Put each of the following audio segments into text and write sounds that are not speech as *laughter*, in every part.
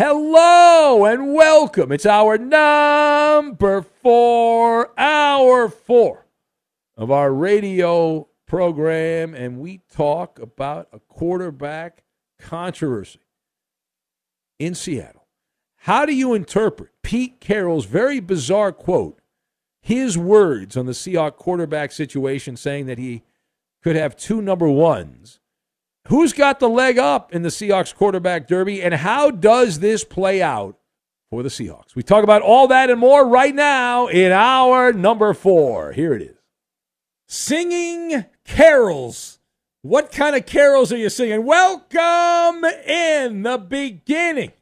Hello and welcome. It's our number four, hour four of our radio program, and we talk about a quarterback controversy in Seattle. How do you interpret Pete Carroll's very bizarre quote, his words on the Seahawks quarterback situation, saying that he could have two number ones? Who's got the leg up in the Seahawks quarterback derby, and how does this play out for the Seahawks? We talk about all that and more right now in our number four. Here it is singing carols. What kind of carols are you singing? Welcome in the beginning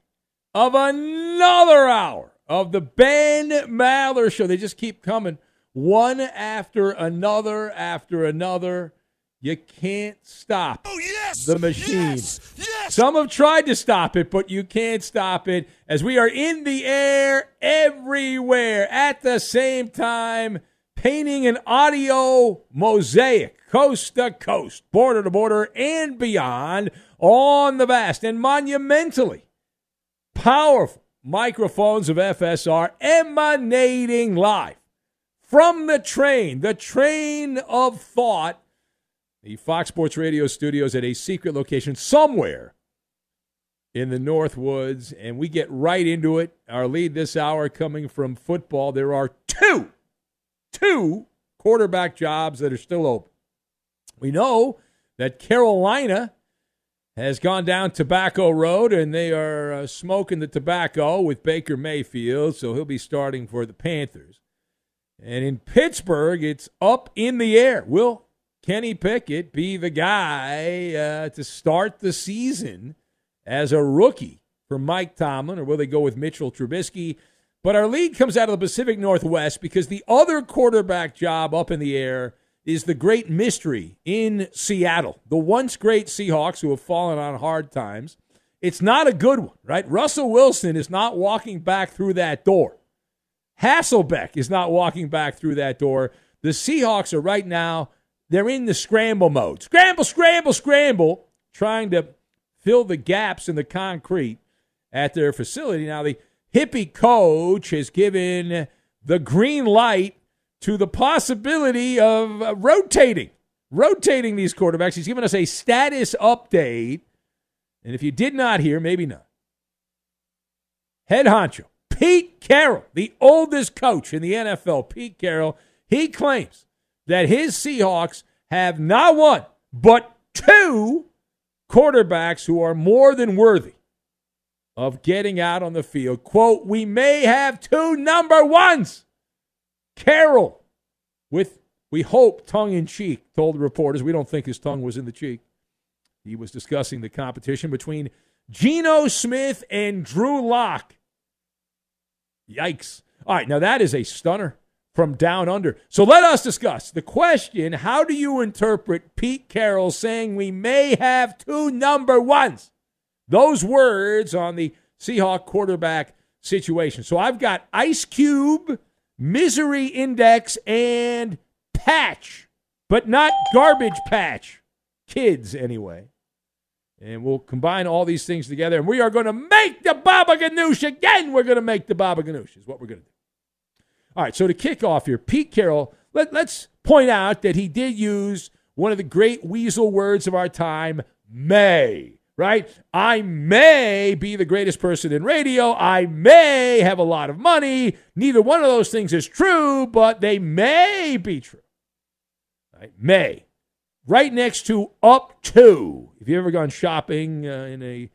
of another hour of the Ben Maller Show. They just keep coming one after another after another. You can't stop Oh, yes! the machine. Yes! Yes! Some have tried to stop it, but you can't stop it as we are in the air everywhere at the same time, painting an audio mosaic coast to coast, border to border, and beyond on the vast and monumentally powerful microphones of FSR emanating live from the train, the train of thought the Fox Sports Radio studios at a secret location somewhere in the North Woods, and we get right into it. Our lead this hour coming from football. There are two, two quarterback jobs that are still open. We know that Carolina has gone down Tobacco Road, and they are uh, smoking the tobacco with Baker Mayfield, so he'll be starting for the Panthers. And in Pittsburgh, it's up in the air. Will Kenny Pickett be the guy uh, to start the season as a rookie for Mike Tomlin, or will they go with Mitchell Trubisky? But our lead comes out of the Pacific Northwest because the other quarterback job up in the air is the great mystery in Seattle. The once great Seahawks who have fallen on hard times. It's not a good one, right? Russell Wilson is not walking back through that door. Hasselbeck is not walking back through that door. The The Seahawks are right now, they're in the scramble mode. Scramble, scramble, scramble, trying to fill the gaps in the concrete at their facility. Now, the hippie coach has given the green light to the possibility of rotating, rotating these quarterbacks. He's given us a status update. And if you did not hear, maybe not. Head honcho, Pete Carroll, the oldest coach in the NFL, Pete Carroll, he claims that his Seahawks have not one, but two quarterbacks who are more than worthy of getting out on the field. Quote, we may have two number ones. Carroll, with, we hope, tongue in cheek, told the reporters. We don't think his tongue was in the cheek. He was discussing the competition between Geno Smith and Drew Lock. Yikes. All right, now that is a stunner from down under. So let us discuss the question how do you interpret Pete Carroll saying we may have two number ones? Those words on the Seahawk quarterback situation. So I've got Ice Cube, Misery Index, and Patch, but not Garbage Patch. Kids, anyway. And we'll combine all these things together, and we are going to make the Baba Ganoush again. We're going to make the Baba Ganoush, is what we're going to do. All right, so to kick off here, Pete Carroll, let, let's point out that he did use one of the great weasel words of our time, may right? I may be the greatest person in radio. I may have a lot of money. Neither one of those things is true, but they may be true. Right? May. Right next to up to. If you've ever gone shopping uh, in a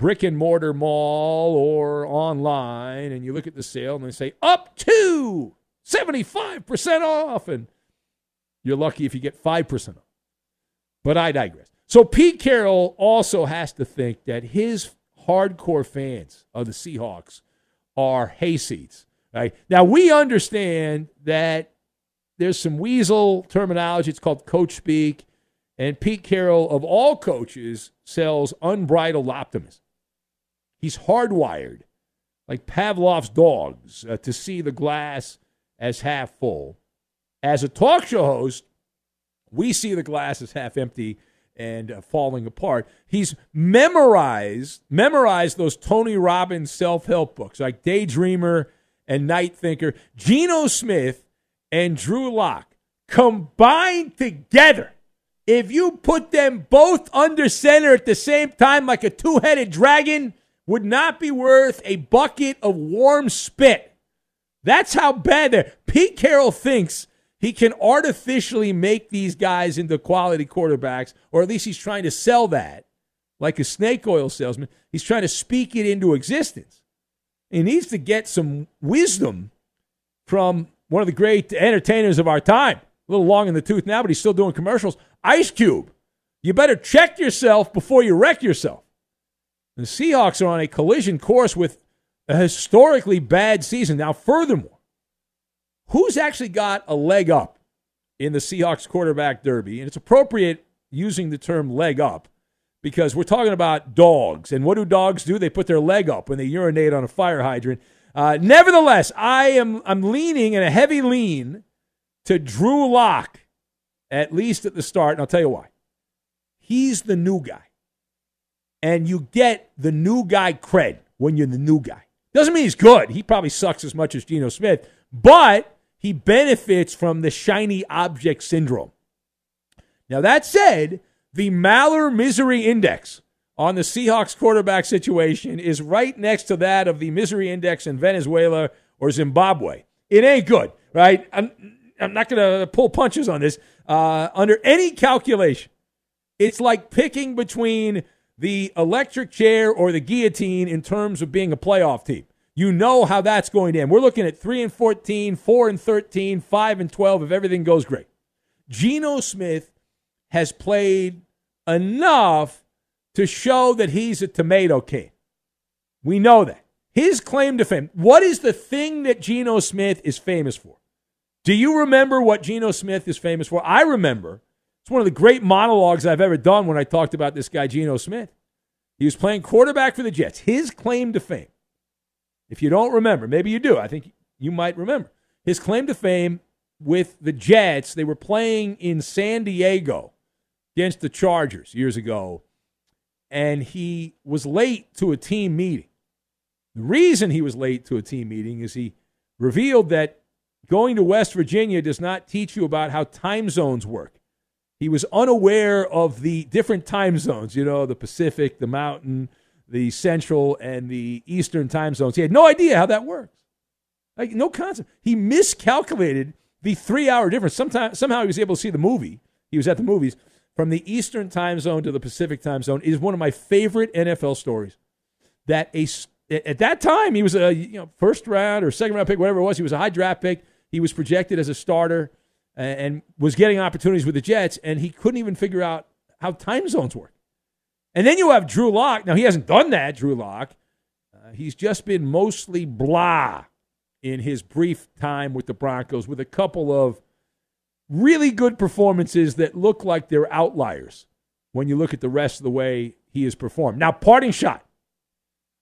brick and mortar mall or online and you look at the sale and they say up to 75% off, and you're lucky if you get 5% off. But I digress. So Pete Carroll also has to think that his hardcore fans of the Seahawks are hayseeds. Right? Now we understand that there's some weasel terminology. It's called coach speak. And Pete Carroll, of all coaches, sells unbridled optimism. He's hardwired, like Pavlov's dogs, uh, to see the glass as half full. As a talk show host, we see the glass as half empty and uh, falling apart. He's memorized memorized those Tony Robbins self-help books like Daydreamer and Night Thinker. Geno Smith and Drew Lock combined together. If you put them both under center at the same time like a two-headed dragon, would not be worth a bucket of warm spit. That's how bad they're. Pete Carroll thinks he can artificially make these guys into quality quarterbacks, or at least he's trying to sell that like a snake oil salesman. He's trying to speak it into existence. He needs to get some wisdom from one of the great entertainers of our time. A little long in the tooth now, but he's still doing commercials. Ice Cube. You better check yourself before you wreck yourself. The Seahawks are on a collision course with a historically bad season. Now, furthermore, who's actually got a leg up in the Seahawks quarterback derby? And it's appropriate using the term leg up because we're talking about dogs. And what do dogs do? They put their leg up when they urinate on a fire hydrant. Uh, nevertheless, I am I'm leaning in a heavy lean to Drew Lock, at least at the start, and I'll tell you why. He's the new guy. And you get the new guy cred when you're the new guy. Doesn't mean he's good. He probably sucks as much as Geno Smith, but he benefits from the shiny object syndrome. Now, that said, the Maller Misery Index on the Seahawks quarterback situation is right next to that of the Misery Index in Venezuela or Zimbabwe. It ain't good, right? I'm, I'm not going to pull punches on this. Uh, under any calculation, it's like picking between the electric chair or the guillotine in terms of being a playoff team you know how that's going to end. We're looking at 3 and 14, 4 and 13, 5 and 12 if everything goes great. Geno Smith has played enough to show that he's a tomato king. We know that. His claim to fame. What is the thing that Geno Smith is famous for? Do you remember what Geno Smith is famous for? I remember. It's one of the great monologues I've ever done when I talked about this guy, Geno Smith. He was playing quarterback for the Jets. His claim to fame if you don't remember, maybe you do. I think you might remember. His claim to fame with the Jets. They were playing in San Diego against the Chargers years ago, and he was late to a team meeting. The reason he was late to a team meeting is he revealed that going to West Virginia does not teach you about how time zones work. He was unaware of the different time zones, you know, the Pacific, the Mountain, the Central, and the Eastern time zones. He had no idea how that works. Like, no concept. He miscalculated the three hour difference. Sometime, somehow he was able to see the movie. He was at the movies from the Eastern time zone to the Pacific time zone is one of my favorite NFL stories. That a at that time he was a you know first round or second round pick, whatever it was. He was a high draft pick. He was projected as a starter and was getting opportunities with the Jets, and he couldn't even figure out how time zones work. And then you have Drew Lock. Now, he hasn't done that, Drew Lock. Uh, he's just been mostly blah in his brief time with the Broncos, with a couple of really good performances that look like they're outliers when you look at the rest of the way he has performed. Now, parting shot.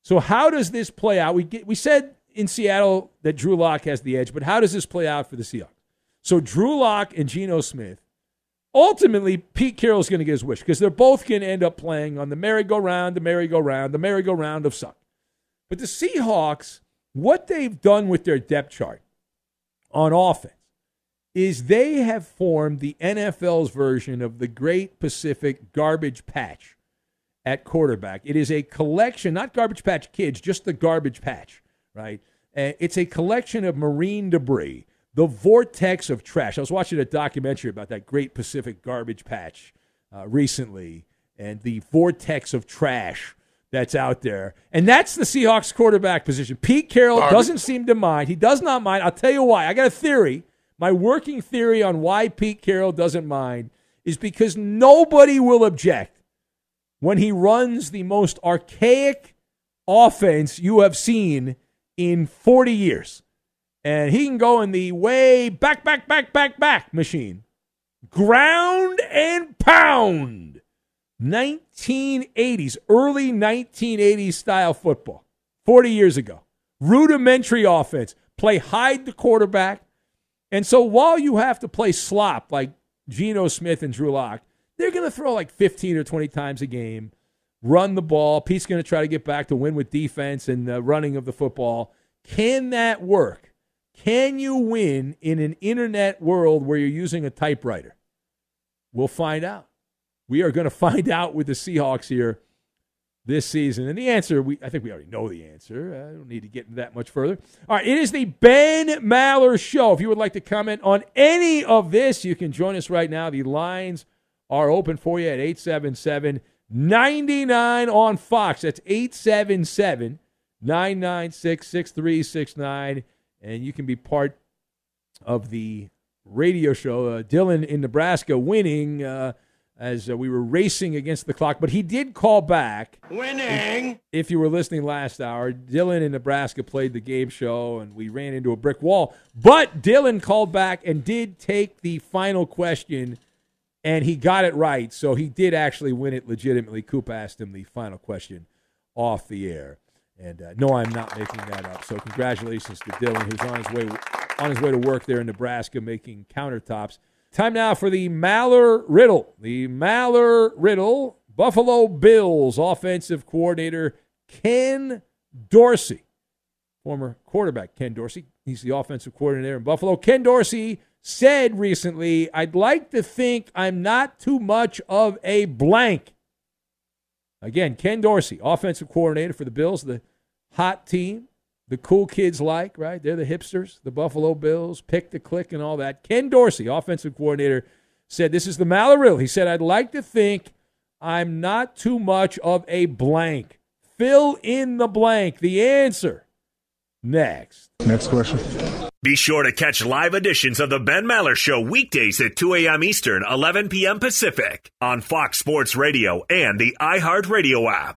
So, how does this play out? We, get, we said in Seattle that Drew Lock has the edge, but how does this play out for the Seahawks? So Drew Lock and Geno Smith. Ultimately, Pete Carroll's going to get his wish because they're both going to end up playing on the merry-go-round, the merry-go-round, the merry-go-round of suck. But the Seahawks, what they've done with their depth chart on offense is they have formed the NFL's version of the Great Pacific Garbage Patch at quarterback. It is a collection, not Garbage Patch Kids, just the Garbage Patch, right? Uh, it's a collection of marine debris the vortex of trash. I was watching a documentary about that great Pacific garbage patch uh, recently and the vortex of trash that's out there. And that's the Seahawks quarterback position. Pete Carroll garbage. doesn't seem to mind. He does not mind. I'll tell you why. I got a theory. My working theory on why Pete Carroll doesn't mind is because nobody will object when he runs the most archaic offense you have seen in 40 years and he can go in the way back, back, back, back, back machine. Ground and pound. 1980s, early 1980s style football, 40 years ago. Rudimentary offense. Play hide the quarterback. And so while you have to play slop like Geno Smith and Drew Lock, they're going to throw like 15 or 20 times a game, run the ball. Pete's going to try to get back to win with defense and the running of the football. Can that work? Can you win in an internet world where you're using a typewriter? We'll find out. We are going *laughs* to find out with the Seahawks here this season. And the answer, we I think we already know the answer. I don't need to get into that much further. All right, it is the Ben Maller Show. If you would like to comment on any of this, you can join us right now. The lines are open for you at 877 99 on Fox. That's 877 996 6369 and you can be part of the radio show. Uh, Dylan in Nebraska winning uh, as uh, we were racing against the clock, but he did call back. Winning! If, if, you were listening last hour, Dylan in Nebraska played the game show and we ran into a brick wall. But Dylan called back and did take the final question and he got it right. So he did actually win it legitimately. Coop asked him the final question off the air. And uh, no, I'm not making that up. So congratulations to Dylan, who's on his way on his way to work there in Nebraska, making countertops. Time now for the Maller Riddle. The Maller Riddle. Buffalo Bills offensive coordinator Ken Dorsey, former quarterback Ken Dorsey. He's the offensive coordinator in Buffalo. Ken Dorsey said recently, "I'd like to think I'm not too much of a blank." Again, Ken Dorsey, offensive coordinator for the Bills, the hot team, the cool kids like, right? They're the hipsters, the Buffalo Bills, pick the click and all that. Ken Dorsey, offensive coordinator, said, This is the Malarill. He said, I'd like to think I'm not too much of a blank. Fill in the blank. The answer next. Next question. Be sure to catch live editions of the Ben Maller Show weekdays at 2 a.m. Eastern, 11 p.m. Pacific on Fox Sports Radio and the iHeartRadio app.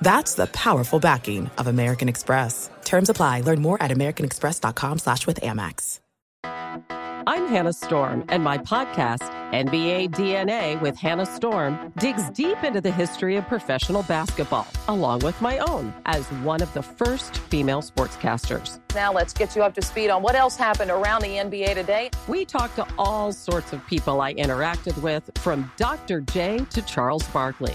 That's the powerful backing of American Express. Terms apply. Learn more at americanexpress.com slash with Amex. I'm Hannah Storm, and my podcast, NBA DNA with Hannah Storm, digs deep into the history of professional basketball, along with my own, as one of the first female sportscasters. Now let's get you up to speed on what else happened around the NBA today. We talked to all sorts of people I interacted with, from Dr. J to Charles Barkley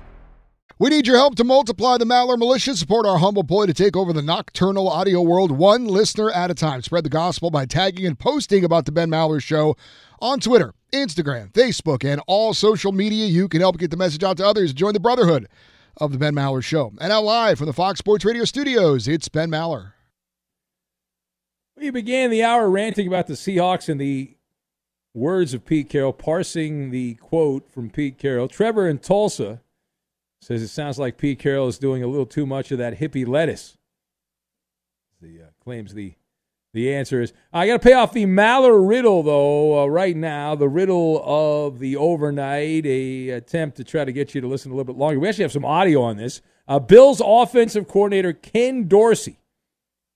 We need your help to multiply the Maller Militia. Support our humble boy to take over the nocturnal audio world one listener at a time. Spread the gospel by tagging and posting about the Ben Maller Show on Twitter, Instagram, Facebook, and all social media. You can help get the message out to others. Join the brotherhood of the Ben Maller Show. And now live from the Fox Sports Radio studios, it's Ben Maller. We began the hour ranting about the Seahawks and the words of Pete Carroll, parsing the quote from Pete Carroll. Trevor in Tulsa Says it sounds like Pete Carroll is doing a little too much of that hippie lettuce. The uh, claims the the answer is I got to pay off the Maller riddle though uh, right now. The riddle of the overnight, a attempt to try to get you to listen a little bit longer. We actually have some audio on this. Uh, Bills offensive coordinator Ken Dorsey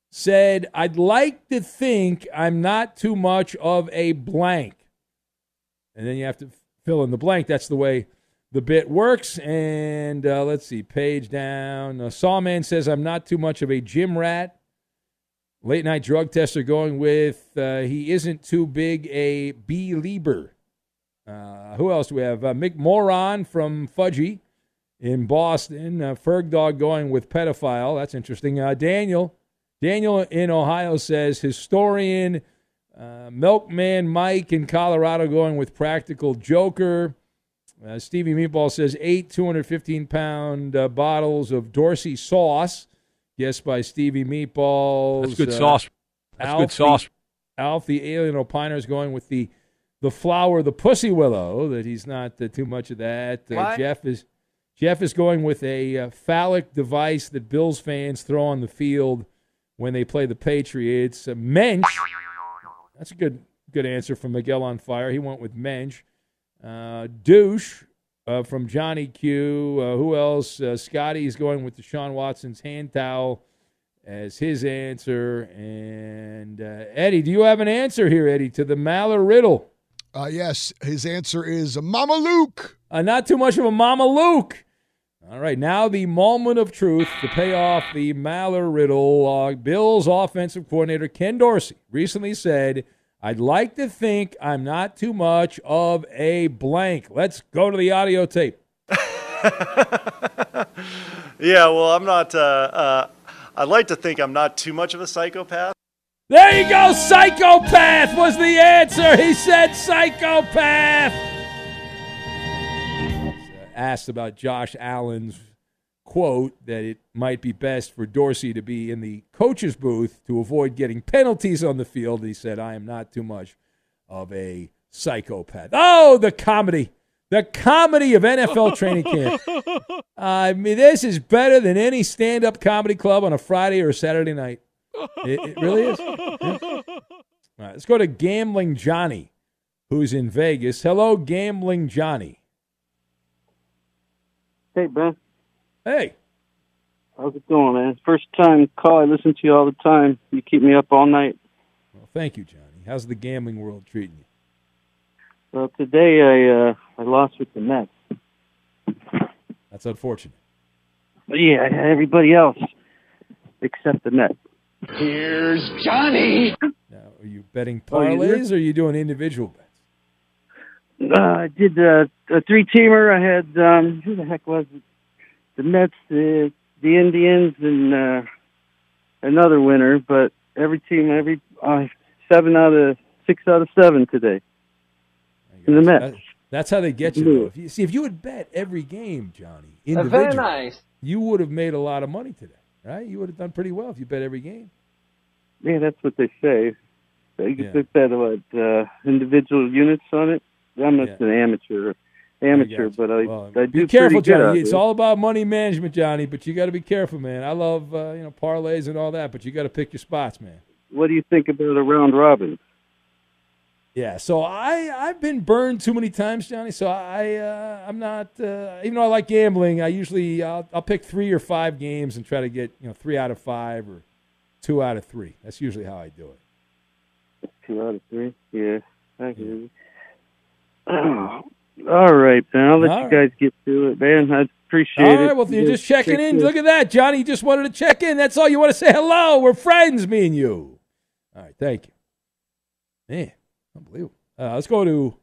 said, "I'd like to think I'm not too much of a blank," and then you have to fill in the blank. That's the way the bit works. And uh, let's see, page down. Uh, Sawman says, I'm not too much of a gym rat. Late night drug tester going with, uh, he isn't too big a belieber. Uh, who else do we have? Uh, Mick Moron from Fudgy in Boston. Uh, Ferg Dog going with pedophile. That's interesting. Uh, Daniel. Daniel in Ohio says historian Uh, Milkman Mike in Colorado going with Practical Joker. Uh, Stevie Meatball says eight 215 pound uh, bottles of Dorsey sauce. Guessed by Stevie Meatballs. That's good sauce. That's Alf good sauce. The, Alf the Alien Opiner is going with the the flower, the pussy willow. That he's not uh, too much of that. Uh, Jeff is Jeff is going with a uh, phallic device that Bills fans throw on the field when they play the Patriots. A mensch. That's a good good answer from Miguel on Fire. He went with mensch. Uh, douche uh, from Johnny Q. Uh, who else? Uh, is going with Deshaun Watson's hand towel as his answer. And uh, Eddie, do you have an answer here, Eddie, to the Maller riddle? Uh, yes, his answer is Mama Luke. Uh, not too much of a Mama Luke. All right, now the moment of truth to pay off the Maller riddle. Uh, Bills offensive coordinator Ken Dorsey recently said, I'd like to think I'm not too much of a blank. Let's go to the audio tape. *laughs* Yeah, well, I'm not. Uh, uh, I'd like to think I'm not too much of a psychopath. There you go. Psychopath was the answer. He said psychopath. Asked about Josh Allen's quote that it might be best for Dorsey to be in the coach's booth to avoid getting penalties on the field. He said, I am not too much of a psychopath. Oh, the comedy. The comedy of NFL *laughs* training camp. I mean, this is better than any stand up comedy club on a Friday or a Saturday night. It, it really is. Yeah. All right, let's go to Gambling Johnny, who's in Vegas. Hello, Gambling Johnny. Hey, Ben. Hey. How's it going, man? First time call. I listen to you all the time. You keep me up all night. Well, thank you, Johnny. How's the gambling world treating you? Well, today I uh, I lost with the Mets. That's unfortunate. But yeah, everybody else except the Mets. Here's Johnny. Now, are you betting Oh, you parlays or are you doing individual bets? Uh, I did uh, a three-teamer. I had um, who the heck was it? The Mets, the the Indians, and uh, another winner. But every team, every uh, seven out of six out of seven today. In the Mets. That- that's how they get you. Though. If you see, if you had bet every game, Johnny, individually, very nice. you would have made a lot of money today, right? You would have done pretty well if you bet every game. Yeah, that's what they say. They Yeah. just bet what uh, individual units on it. I'm just an amateur, amateur, but I Well, I do be careful, good Johnny. It's there. all about money management, Johnny. But you got to be careful, man. I love uh, you know parlays and all that, but you got to pick your spots, man. What do you think about a round robin? Yeah, so I I've been burned too many times, Johnny. So I uh, I'm not uh, even though I like gambling, I usually I'll, I'll pick three or five games and try to get you know three out of five or two out of three. That's usually how I do it. Two out of three. Yeah, I hear you. *clears throat* all right, man. I'll let All you right. guys get to it, man. I appreciate All it. right, well you're You just checking in. care. Look at that, Johnny. You just wanted to check in. That's all you want to say. Hello, we're friends, me and you. All right, thank you. Man, unbelievable. Uh, let's go to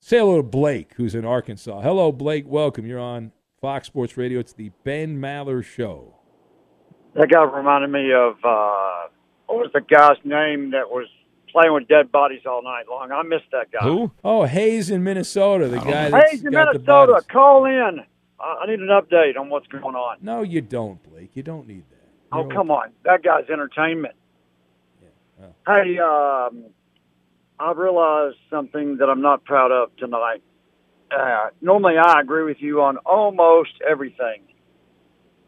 say hello to Blake, who's in Arkansas. Hello, Blake. Welcome. You're on Fox Sports Radio. It's the Ben Maller Show. That guy reminded me of uh what was the guy's name that was playing with dead bodies all night long? I missed that guy. Who? Oh, Hayes in Minnesota, the guy that's Hey, in got Minnesota, bodies. call in. I I need an update on what's going on. No, you don't, Blake. You don't need that. Oh, come on. That guy's entertainment. Hey, um, I realized something that I'm not proud of tonight. Uh, normally, I agree with you on almost everything.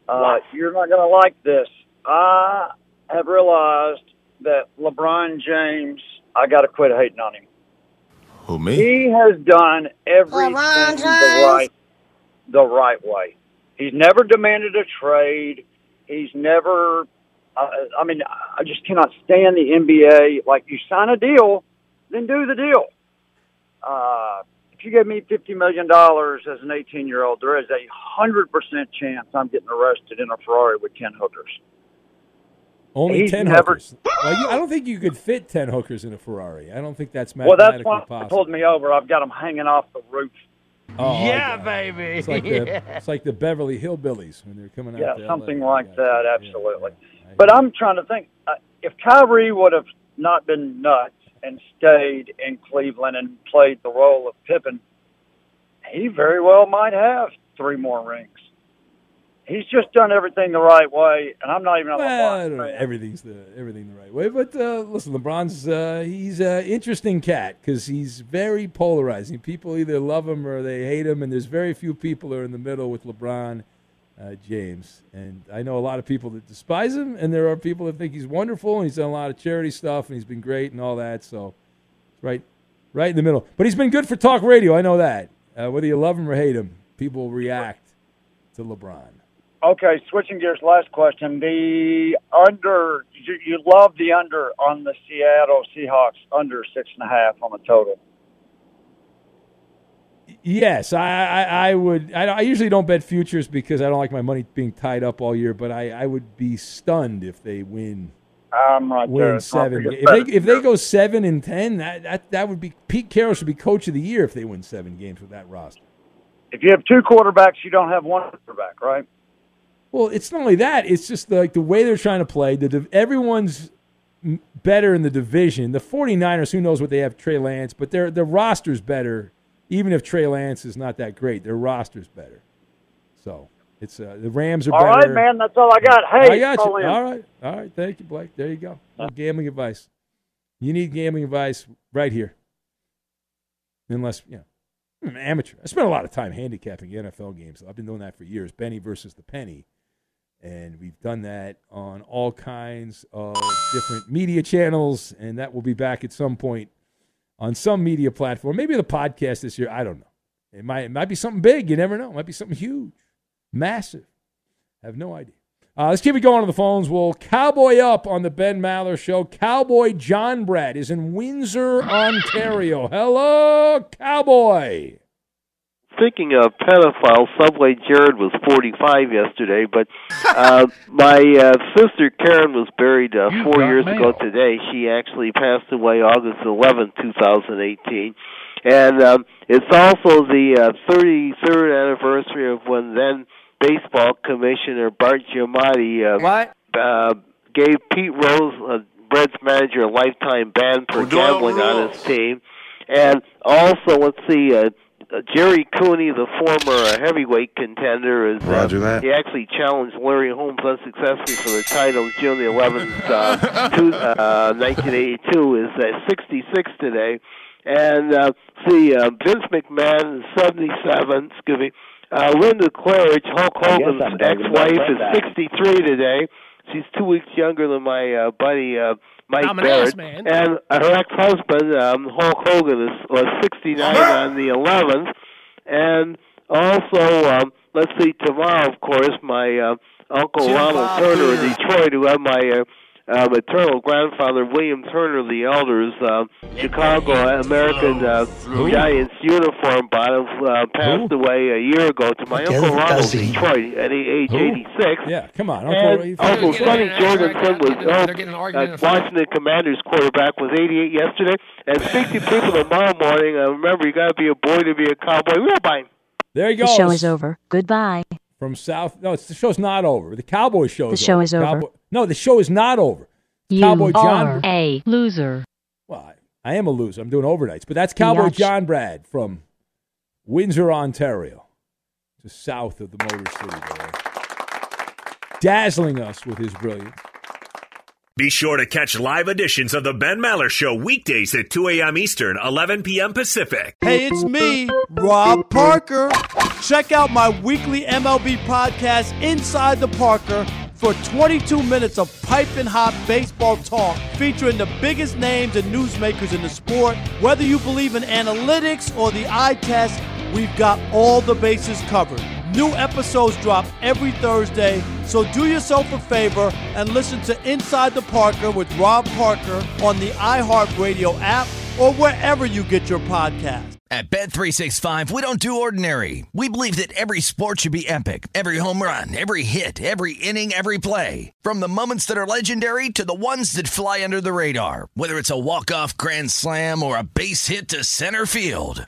Uh, you're not going to like this. I have realized that LeBron James, I got to quit hating on him. Who me? He has done everything the right, the right way. He's never demanded a trade. He's never. Uh, I mean, I just cannot stand the NBA. Like, you sign a deal, then do the deal. Uh, if you gave me fifty million dollars as an eighteen-year-old, there is a hundred percent chance I'm getting arrested in a Ferrari with ten hookers. Only He's 10 never- hookers. Well, you, I don't think you could fit 10 hookers in a Ferrari. I don't think that's Well, mathematically that's why possible. pulled me over. I've got them hanging off the roof. Oh, Yeah, baby. It's like, the, *laughs* Yeah. it's like the Beverly Hillbillies when they're coming out Yeah, to something LA. like that, absolutely. But I'm trying to think uh, if Kyrie would have not been nuts and stayed in Cleveland and played the role of Pippen, he very well might have three more rings. He's just done everything the right way, and I'm not even on well, the I don't know. Everything's the everything the right way, but uh, listen, LeBron's uh, he's an interesting cat because he's very polarizing. People either love him or they hate him, and there's very few people who are in the middle with LeBron uh, James. And I know a lot of people that despise him, and there are people that think he's wonderful, and he's done a lot of charity stuff, and he's been great and all that. So, right, right in the middle. But he's been good for talk radio. I know that. Uh, whether you love him or hate him, people react to LeBron. Okay, switching gears. Last question: the under. You, you love the under on the Seattle Seahawks under six and a half on the total. Yes, I, I, I would. I, I, usually don't bet futures because I don't like my money being tied up all year. But I, I would be stunned if they win. I'm right win there. seven. If they if they go seven and ten, that, that that would be Pete Carroll should be coach of the year if they win seven games with that roster. If you have two quarterbacks, you don't have one quarterback, right? Well, it's not only that; it's just like the way they're trying to play. The everyone's better in the division. The 49ers, who knows what they have Trey Lance, but their their roster's better. Even if Trey Lance is not that great, their roster's better. So it's uh, the Rams are all better. All right, man. That's all I got. Hey, I got you. In. All right, all right. Thank you, Blake. There you go. Gambling advice. You need gambling advice right here. Unless you know, I'm an amateur. I spent a lot of time handicapping NFL games. I've been doing that for years. Benny versus the penny and we've done that on all kinds of different media channels, and that will be back at some point on some media platform. Maybe the podcast this year. I don't know. It might it might be something big. You never know. It might be something huge, massive. I have no idea. Uh, let's keep it going on the phones. We'll cowboy up on the Ben Maller Show. Cowboy John Brad is in Windsor, Ontario. Hello, Cowboy speaking of pedophiles, Subway Jared was 45 yesterday, but uh, *laughs* my uh, sister Karen was buried uh, four years mail. ago today. She actually passed away August 11, 2018. And um, it's also the uh, 33rd anniversary of when then baseball commissioner Bart Giamatti uh, what? Uh, gave Pete Rose, uh, Reds manager, a lifetime ban for gambling on his team. And also, let's see, uh, Gerry Cooney, the former uh, heavyweight contender, is uh, Roger that. He actually challenged Larry Holmes unsuccessfully for the title June the 11th, uh, *laughs* two, uh, 1982. Is uh, 66 today, and uh, see uh, Vince McMahon is 77. Excuse me. Uh, Linda Claridge, Hulk Hogan's ex-wife, is 63 today. She's two weeks younger than my uh, buddy. Uh, Mike I'm an Barrett, ass man. and her ex-husband um, Hulk Hogan is was 69 on the 11th, and also um, let's see tomorrow, of course, my uh, uncle Jim Ronald Bob Turner in. Detroit, who had my uh, uh, maternal grandfather William Turner, the elders, uh, Chicago American uh, Giants uniform bottom, uh, passed away a year ago to my Okay, uncle Ronald in? Detroit at age Who? 86. Yeah, come on. And Uncle, Uncle Sonny Jurgensen was they're getting an uh, in front. Washington Commanders quarterback was 88 yesterday. And speak to people tomorrow morning. Uh, remember, you got to be a boy to be a cowboy. We're bye. There you The go. show is over. Goodbye. From South. No, it's, the show's not over. The Cowboy show The show over. is over. Cowboy, no, the show is not over. You Cowboy John. are a loser. Well, I, I am a loser. I'm doing overnights. But that's Cowboy. John Brad from Windsor, Ontario, just south of the Motor City there. Dazzling us with his brilliance. Be sure to catch live editions of the Ben Maller Show weekdays at 2 a.m. Eastern, 11 p.m. Pacific. Hey, it's me, Rob Parker. Check out my weekly MLB podcast, Inside the Parker, for 22 minutes of piping hot baseball talk featuring the biggest names and newsmakers in the sport. Whether you believe in analytics or the eye test, we've got all the bases covered. New episodes drop every Thursday, so do yourself a favor and listen to Inside the Parker with Rob Parker on the iHeartRadio app or wherever you get your podcast. At Bet365, we don't do ordinary. We believe that every sport should be epic. Every home run, every hit, every inning, every play. From the moments that are legendary to the ones that fly under the radar. Whether it's a walk-off grand slam or a base hit to center field.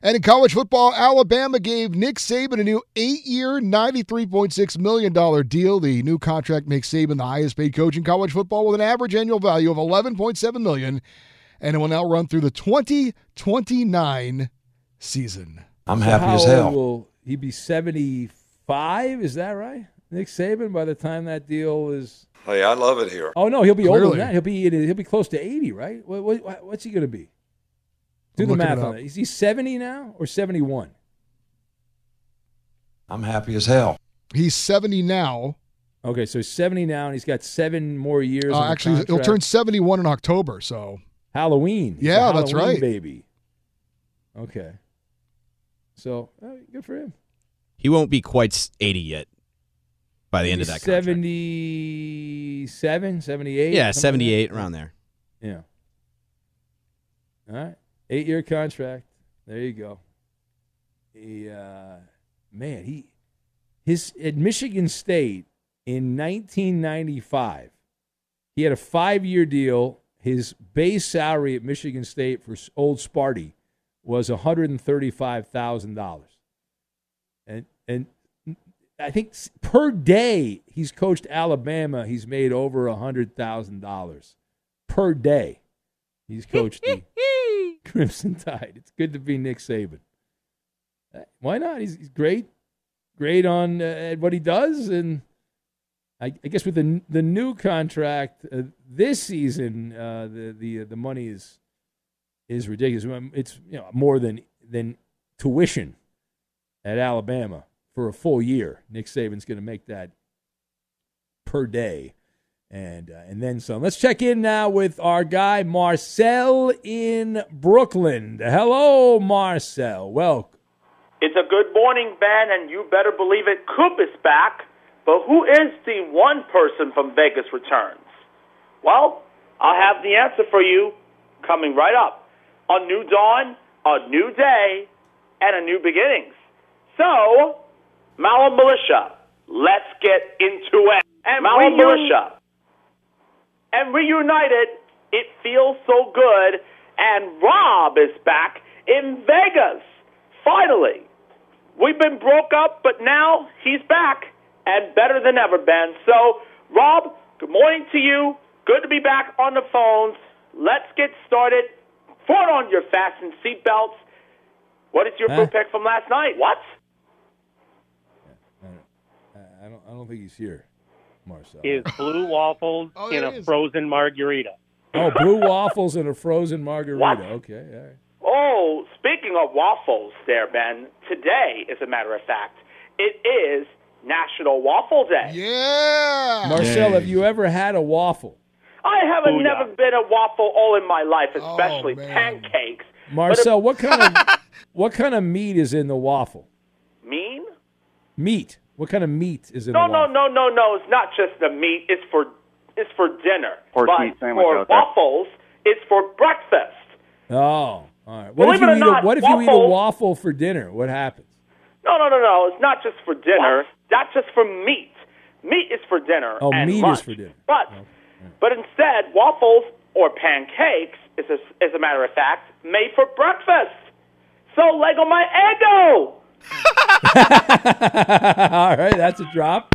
And in college football, Alabama gave Nick Saban a new eight year, $93.6 million deal. The new contract makes Saban the highest paid coach in college football with an average annual value of 11.7 million. And it will now run through the 2029 season. I'm So happy how as old hell. Will he be 75? Is that right? Nick Saban by the time that deal is. Hey, I love it here. Oh, no, he'll be older than that. He'll be, he'll be close to 80, right? What, what, what's he going to be? Do I'm the math it on up. that. Is he 70 now or 71? I'm happy as hell. He's 70 now. Okay, so he's 70 now, and he's got seven more years. Uh, on the actually, he'll turn 71 in October. So Halloween. He's a Yeah, that's right. baby. Okay. So uh, good for him. He won't be quite 80 yet by the end of that contract. 77, 78? Yeah, something like 78 around there. Yeah. All right. Eight year contract. There you go. He, uh, man, he, his, at Michigan State in 1995, he had a five year deal. His base salary at Michigan State for old Sparty was $135,000. And, and I think per day he's coached Alabama, he's made over $100,000 per day. He's coached the *laughs* Crimson Tide. It's good to be Nick Saban. Uh, Why not? He's, he's great, great on uh, what he does, and I, I guess with the the new contract uh, this season, uh, the the the money is is ridiculous. Um, It's you know more than than tuition at Alabama for a full year. Nick Saban's going to make that per day, and uh, and then some. Let's check in now with our guy Marcel in Brooklyn. Hello, Marcel. Welcome. It's a good morning, Ben, and you better believe it. Coop is back, but who is the one person from Vegas returns? Well, I'll have the answer for you coming right up. A new dawn, a new day, and a new beginnings. So, Maller Militia, let's get into it. And Maller reun- Militia. And reunited, it feels so good. And Rob is back in Vegas. Finally. We've been broke up, but now he's back and better than ever, Ben. So, Rob, good morning to you. Good to be back on the phones. Let's get started. Put on your fasten seatbelts. What is your Huh? food pick from last night? What? I don't. I don't think he's here, Marcel. is blue waffles Oh, in a it is. frozen margarita. Oh, blue waffles in a frozen margarita. What? Okay, all right. Oh, speaking of waffles there, Ben, today, as a matter of fact, it is National Waffle Day. Yeah. Marcel, have you ever had a waffle? I haven't Booyah. never been a waffle all in my life, oh, especially pancakes. Marcel, what kind of *laughs* what kind of meat is in the waffle? Mean? Meat. What kind of meat is in No, the no, no, no, no. It's not just the meat. It's for it's for dinner. Horse but meat sandwich for out there. waffles, it's for breakfast. Oh, all right. What Believe if you it or eat not, a, what if you eat a waffle for dinner? What happens? No, no, no, no. It's not just for dinner. That's just for meat. Meat is for dinner. Oh, and meat lunch. is for dinner. But but instead, waffles or pancakes is a, as a matter of fact made for breakfast. So Lego my ego. *laughs* all right, that's a drop.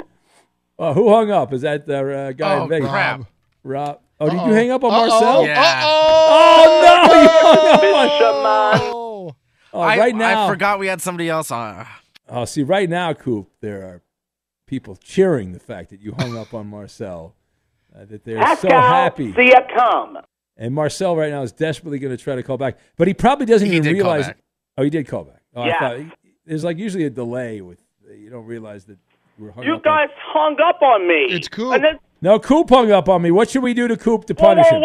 Uh, who hung up? Is that the uh, guy Oh, in Vegas? crap. Rob. Oh, did Uh-oh. you hang up on Uh-oh. Marcel? Yeah. Oh no! You hung up on- Fisherman. Oh, I, right now. I forgot we had somebody else on. Oh, see, right now, Coop, there are people cheering the fact that you hung up on Marcel. Uh, that they're so happy. see ya come. And Marcel right now is desperately going to try to call back, but he probably doesn't He even did call realize. back. Oh, he did call back. Oh, Yeah. I thought, there's like usually a delay with you don't realize that we're hung You up. on- guys hung up on me. It's cool. And then No, Coop hung up on me. What should we do to Coop to whoa, punish whoa, him?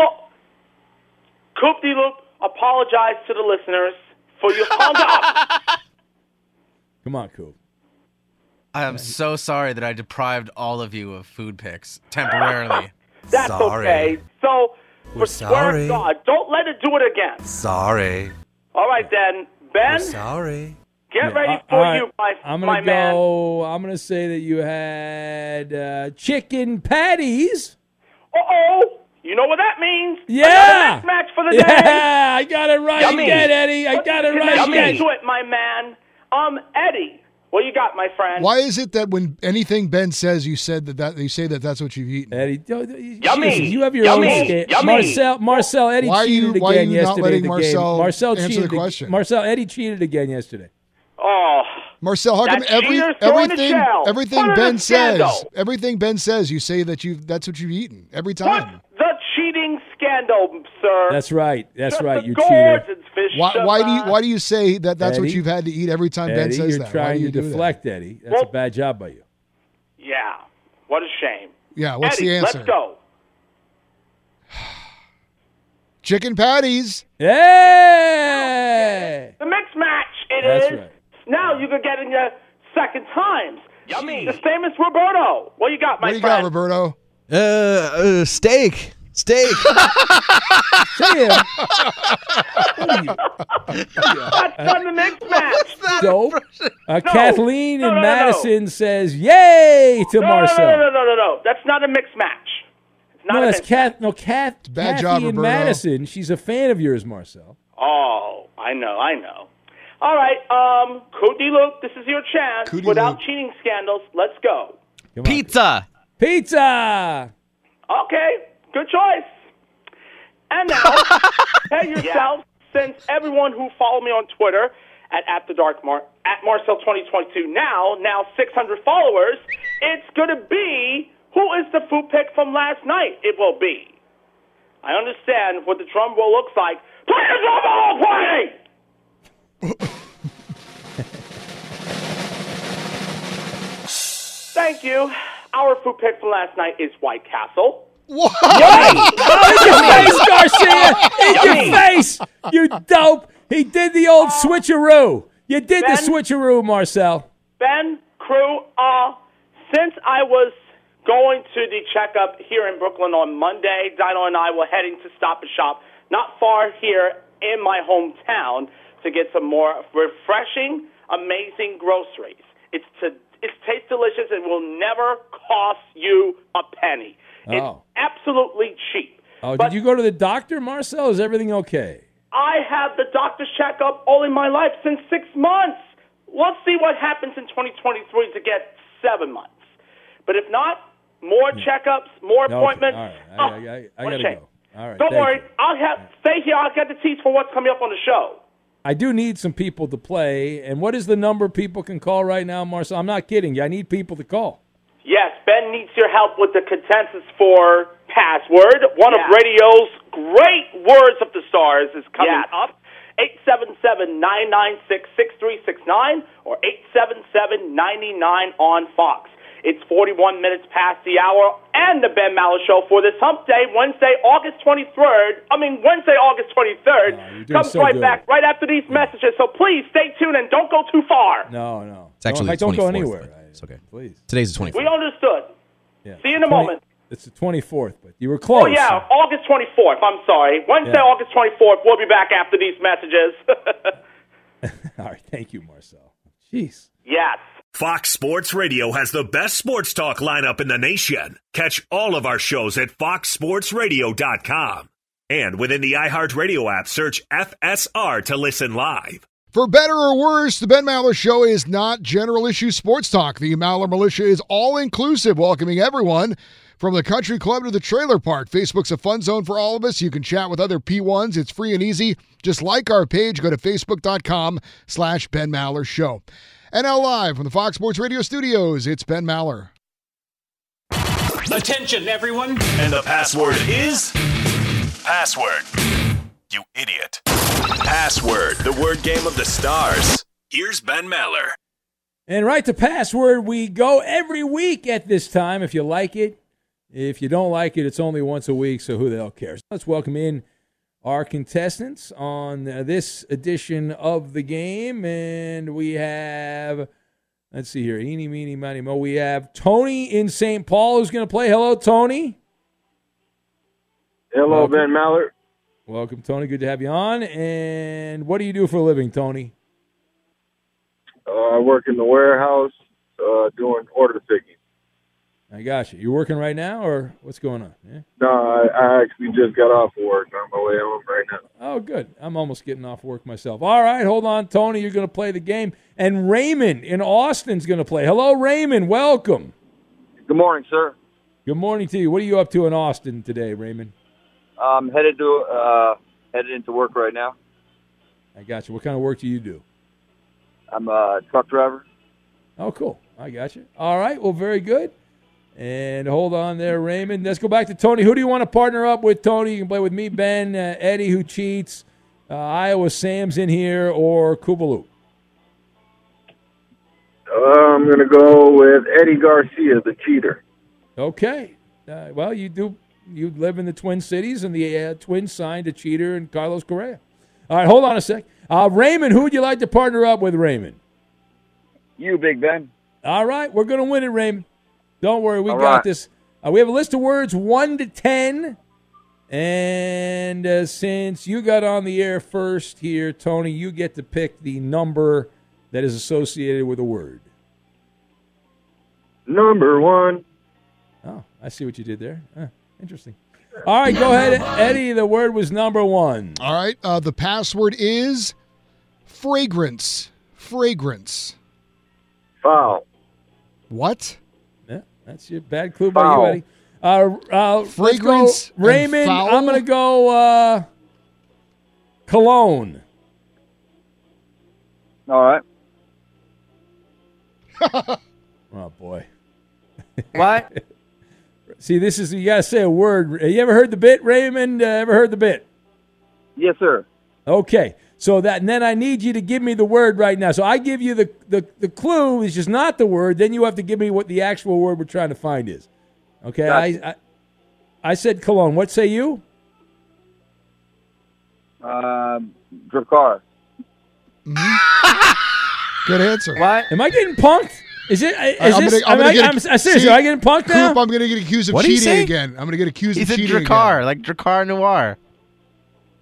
Coop de Loop, apologize to the listeners for you hung up. *laughs* Come on, Coop. I am so sorry that I deprived all of you of food picks temporarily. *laughs* That's okay. So, We're for swear sorry. God, don't let it do it again. Sorry. All right, then. Ben, Sorry. Get ready Uh, for all right, you, my, I'm gonna man. go. I'm gonna say that you had uh, chicken patties. Uh-oh. You know what that means? Yeah. Another match for the day. Yeah, I got it right Yummy. again, Eddie. I got it right Yummy again. to it, my man. Um, Eddie, what you got, my friend? Why is it that when anything Ben says, you said that, that you say that that's what you've eaten? Eddie, don't- you- Yummy. Jesus, you have your Yummy. own scale. Yummy. Marcel, Marcel, Eddie Why are you- cheated why are again you not yesterday. letting the Marcel game. Marcel answer cheated the ag- question? Marcel, Eddie cheated again yesterday. Oh, Marcel, how come every cheater's throwing the everything everything Put Ben says scandal. everything Ben says you say that you that's what you've eaten every time. What? the cheating scandal, sir. That's right. That's Just right. You cheater. Gordon's fish Why, why do you why do you say that that's what you've had to eat every time Ben says you're that? Why trying do you to do that? deflect, Eddie. That's a bad job by you. Yeah. What a shame. Yeah, what's Eddie, the answer? Let's go. *sighs* Chicken patties. Hey! The mixed match. It is. That's right. Now you can get in your second times. Yummy. The famous Roberto. What you got, my What do you friend? got, Roberto? Uh, uh steak. Steak. *laughs* Tim. That's on the mixed match. Dope. Uh, No. Kathleen No, in no, no, no. Madison says, "Yay to no, Marcel." No, no, no, no, no, no. That's not a mixed match. It's not No, a that's mixed Kath. No, Kath. bad Kathy job, in Roberto. Madison. She's a fan of yours, Marcel. Oh, I know, I know. All right, um, Cody Luke, this is your chance. Cody Without Luke. cheating scandals, let's go. Come on. Pizza. Pizza. Okay, good choice. And now, *laughs* tell yourself, since everyone who followed me on Twitter at, at the Dark Mar at Marcel2022 now, now 600 followers, it's going to be who is the food pick from last night? It will be. I understand what the drum roll looks like. Play the drum roll, play! Thank you. our food pick from last night is White Castle. What? *laughs* in your face, Garcia! In your face! You dope! He did the old switcheroo. You did the switcheroo, Marcel. Ben, crew, uh, since I was going to the checkup here in Brooklyn on Monday, Dino and I were heading to Stop and Shop, not far here in my hometown, to get some more refreshing, amazing groceries. It's to it tastes delicious and will never cost you a penny. It's Oh. absolutely cheap. Oh, did you go to the doctor, Marcel? Is everything okay? I have the doctor's checkup all in my life since six months. Let's see what happens in 2023 to get seven months. But if not, more hmm. checkups, more Okay, appointments. All right. I, Oh, I, I, I gotta shame. go. All right. Don't thank worry, you. I'll have stay here. I'll get the tease for what's coming up on the show. I do need some people to play. And what is the number people can call right now, Marcel? I'm not kidding you. I need people to call. Yes, Ben needs your help with the consensus for password. One of radio's great words of the stars is coming up. 877-996-6369 or 877-99 on Fox. It's 41 minutes past the hour and the Ben Maller Show for this hump day, Wednesday, August 23rd. I mean, Wednesday, August 23rd. doing comes so right good. back right after these messages. So please stay tuned and don't go too far. No, no. It's actually no, I don't go anywhere. It's okay. Please. Today's the 24th. We understood. Yeah. See you in a 20 moment. It's the 24th, but you were close. Oh, yeah, August 24th. I'm sorry. Wednesday, Yeah. August 24th. We'll be back after these messages. *laughs* *laughs* All right. Thank you, Marcel. Jeez. yes. Fox Sports Radio has the best sports talk lineup in the nation. Catch all of our shows at foxsportsradio.com. And within the iHeartRadio app, search FSR to listen live. For better or worse, the Ben Maller Show is not general issue sports talk. The Maller Militia is all inclusive, welcoming everyone from the country club to the trailer park. Facebook's a fun zone for all of us. You can chat with other P1s. It's free and easy. Just like our page. Go to facebook.com slash Ben Maller Show. And now live from the Fox Sports Radio studios, it's Ben Maller. Attention, everyone. And the password is password. You idiot. Password, the word game of the stars. Here's Ben Maller. And right to password, we go every week at this time. If you like it, if you don't like it, it's only once a week, so who the hell cares? Let's welcome in our contestants on this edition of the game. And we have, let's see here, eeny, meeny, miny, mo. We have Tony in St. Paul who's going to play. Hello, Tony. Hello, Welcome. Ben Mallard. Welcome, Tony. Good to have you on. And what do you do for a living, Tony? Uh, I work in the warehouse uh, doing order picking. I got you. You working right now, or what's going on? Yeah. No, I, I actually just got off of work. I'm on my way home right now. Oh, good. I'm almost getting off work myself. All right, hold on, Tony. You're going to play the game, and Raymond in Austin's going to play. Hello, Raymond. Welcome. Good morning, sir. Good morning to you. What are you up to in Austin today, Raymond? I'm headed to uh, headed into work right now. I got you. What kind of work do you do? I'm a truck driver. Oh, cool. I got you. All right. Well, very good. And hold on there, Raymond. Let's go back to Tony. Who do you want to partner up with, Tony? You can play with me, Ben, uh, Eddie, who cheats, uh, Iowa Sam's in here, or Kubalu. Uh, I'm going to go with Eddie Garcia, the cheater. Okay. Uh, well, you do. You live in the Twin Cities, and the uh, Twins signed a cheater and Carlos Correa. All right, hold on a sec. Uh, Raymond, who would you like to partner up with, Raymond? You, Big Ben. All right, we're going to win it, Raymond. Don't worry, we All got right. this. Uh, we have a list of words one to ten, and uh, since you got on the air first here, Tony, you get to pick the number that is associated with a word. Number one. Oh, I see what you did there. Huh, interesting. All right, go ahead, Eddie. The word was number one. All right. Uh, the password is fragrance. Fragrance. Foul. What? Yeah, that's your bad clue by you, Foul. Eddie. Uh, uh, let's Fragrance and Raymond. foul? I'm going to go uh, cologne. All right. *laughs* Oh boy. What? *laughs* See, this is you got to say a word. You ever heard the bit, Raymond? Uh, ever heard the bit? Yes, sir. Okay. So that, and then I need you to give me the word right now. So I give you the, the, the clue is just not the word. Then you have to give me what the actual word we're trying to find is. Okay. I, I, I said cologne. What say you? Um, Drakkar. *laughs* Good answer. What? Am I getting punked? Is it? Is I'm this? gonna- I'm am gonna I, get- I'm, I'm serious. see, Am I getting punked Coop, now? I'm going to get accused of What'd cheating again. I'm going to get accused He of said cheating Drakkar, again. like Drakkar Noir.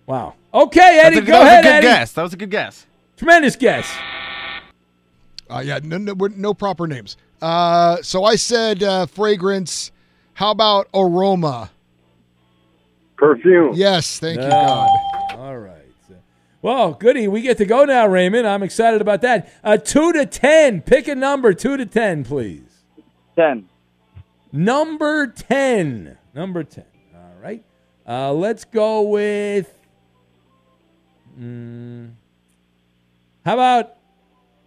Wow. Okay, Eddie, That's a, go that was a good Eddie. guess. That was a good guess. Tremendous guess. Uh, yeah, no, no, no proper names. Uh, so I said uh, fragrance. How about aroma? Perfume. Yes, thank you, God. All right. Well, goody. We get to go now, Raymond. I'm excited about that. Uh, two to ten. Pick a number. Two to ten, please. Ten. Number ten. Number ten. All right. Uh, let's go with. Mm, how about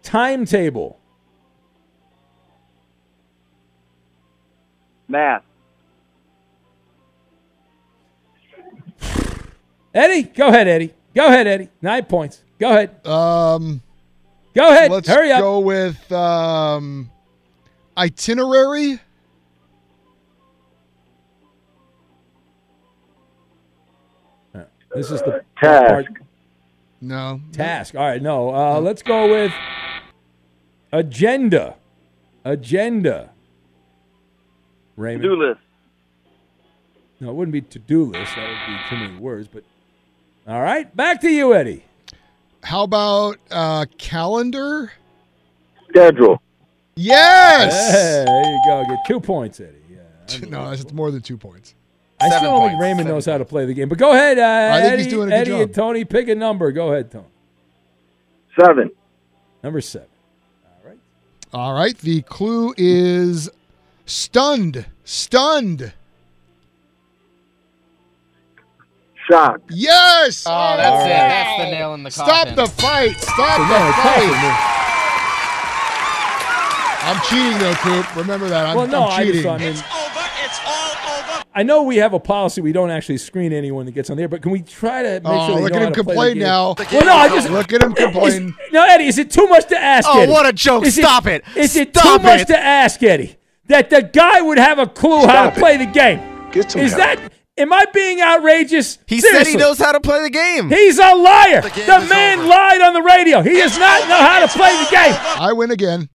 timetable? Math. Eddie, go ahead, Eddie. Go ahead, Eddie. Nine points. Go ahead. Um, Go ahead. let's Hurry up. go with um, itinerary. This is the Task. part- No. Task. All right, no. Uh, let's go with agenda. Agenda. Raymond. To-do list. No, it wouldn't be to-do list. That would be too many words. But all right, back to you, Eddie. How about uh, calendar? Schedule. Yes. Hey, there you go. Get two points, Eddie. Yeah. *laughs* No, that's more than two points. I still don't think. Raymond Seven knows how to play the game. But go ahead, uh, I think Eddie, he's doing a good Eddie job. and Tony. Pick a number. Go ahead, Tony. Seven. Number seven. All right. All right. The clue is stunned. Stunned. Shock. Yes. Oh, that's it. That's the nail in the coffin. Stop coffin. the fight. Stop the now it's fight. tougher. I'm cheating though, Coop. Remember that. I'm, Well, no, I'm I cheating. just, I mean, I know we have a policy. We don't actually screen anyone that gets on there, but can we try to make Oh, sure they look know at him to play the complain now. Well, no, I just Look at him complain. Is- no, Eddie, is it too much to ask? Oh, Eddie? what a joke. Is Stop it. Is it Stop too much to ask, Eddie, that the guy would have a clue how to it. play the game? Get some Is help. that? Am I being outrageous? He said he knows how to play the game. He's a liar. game The man over. lied on the radio. He does not know how to play the game. I win again.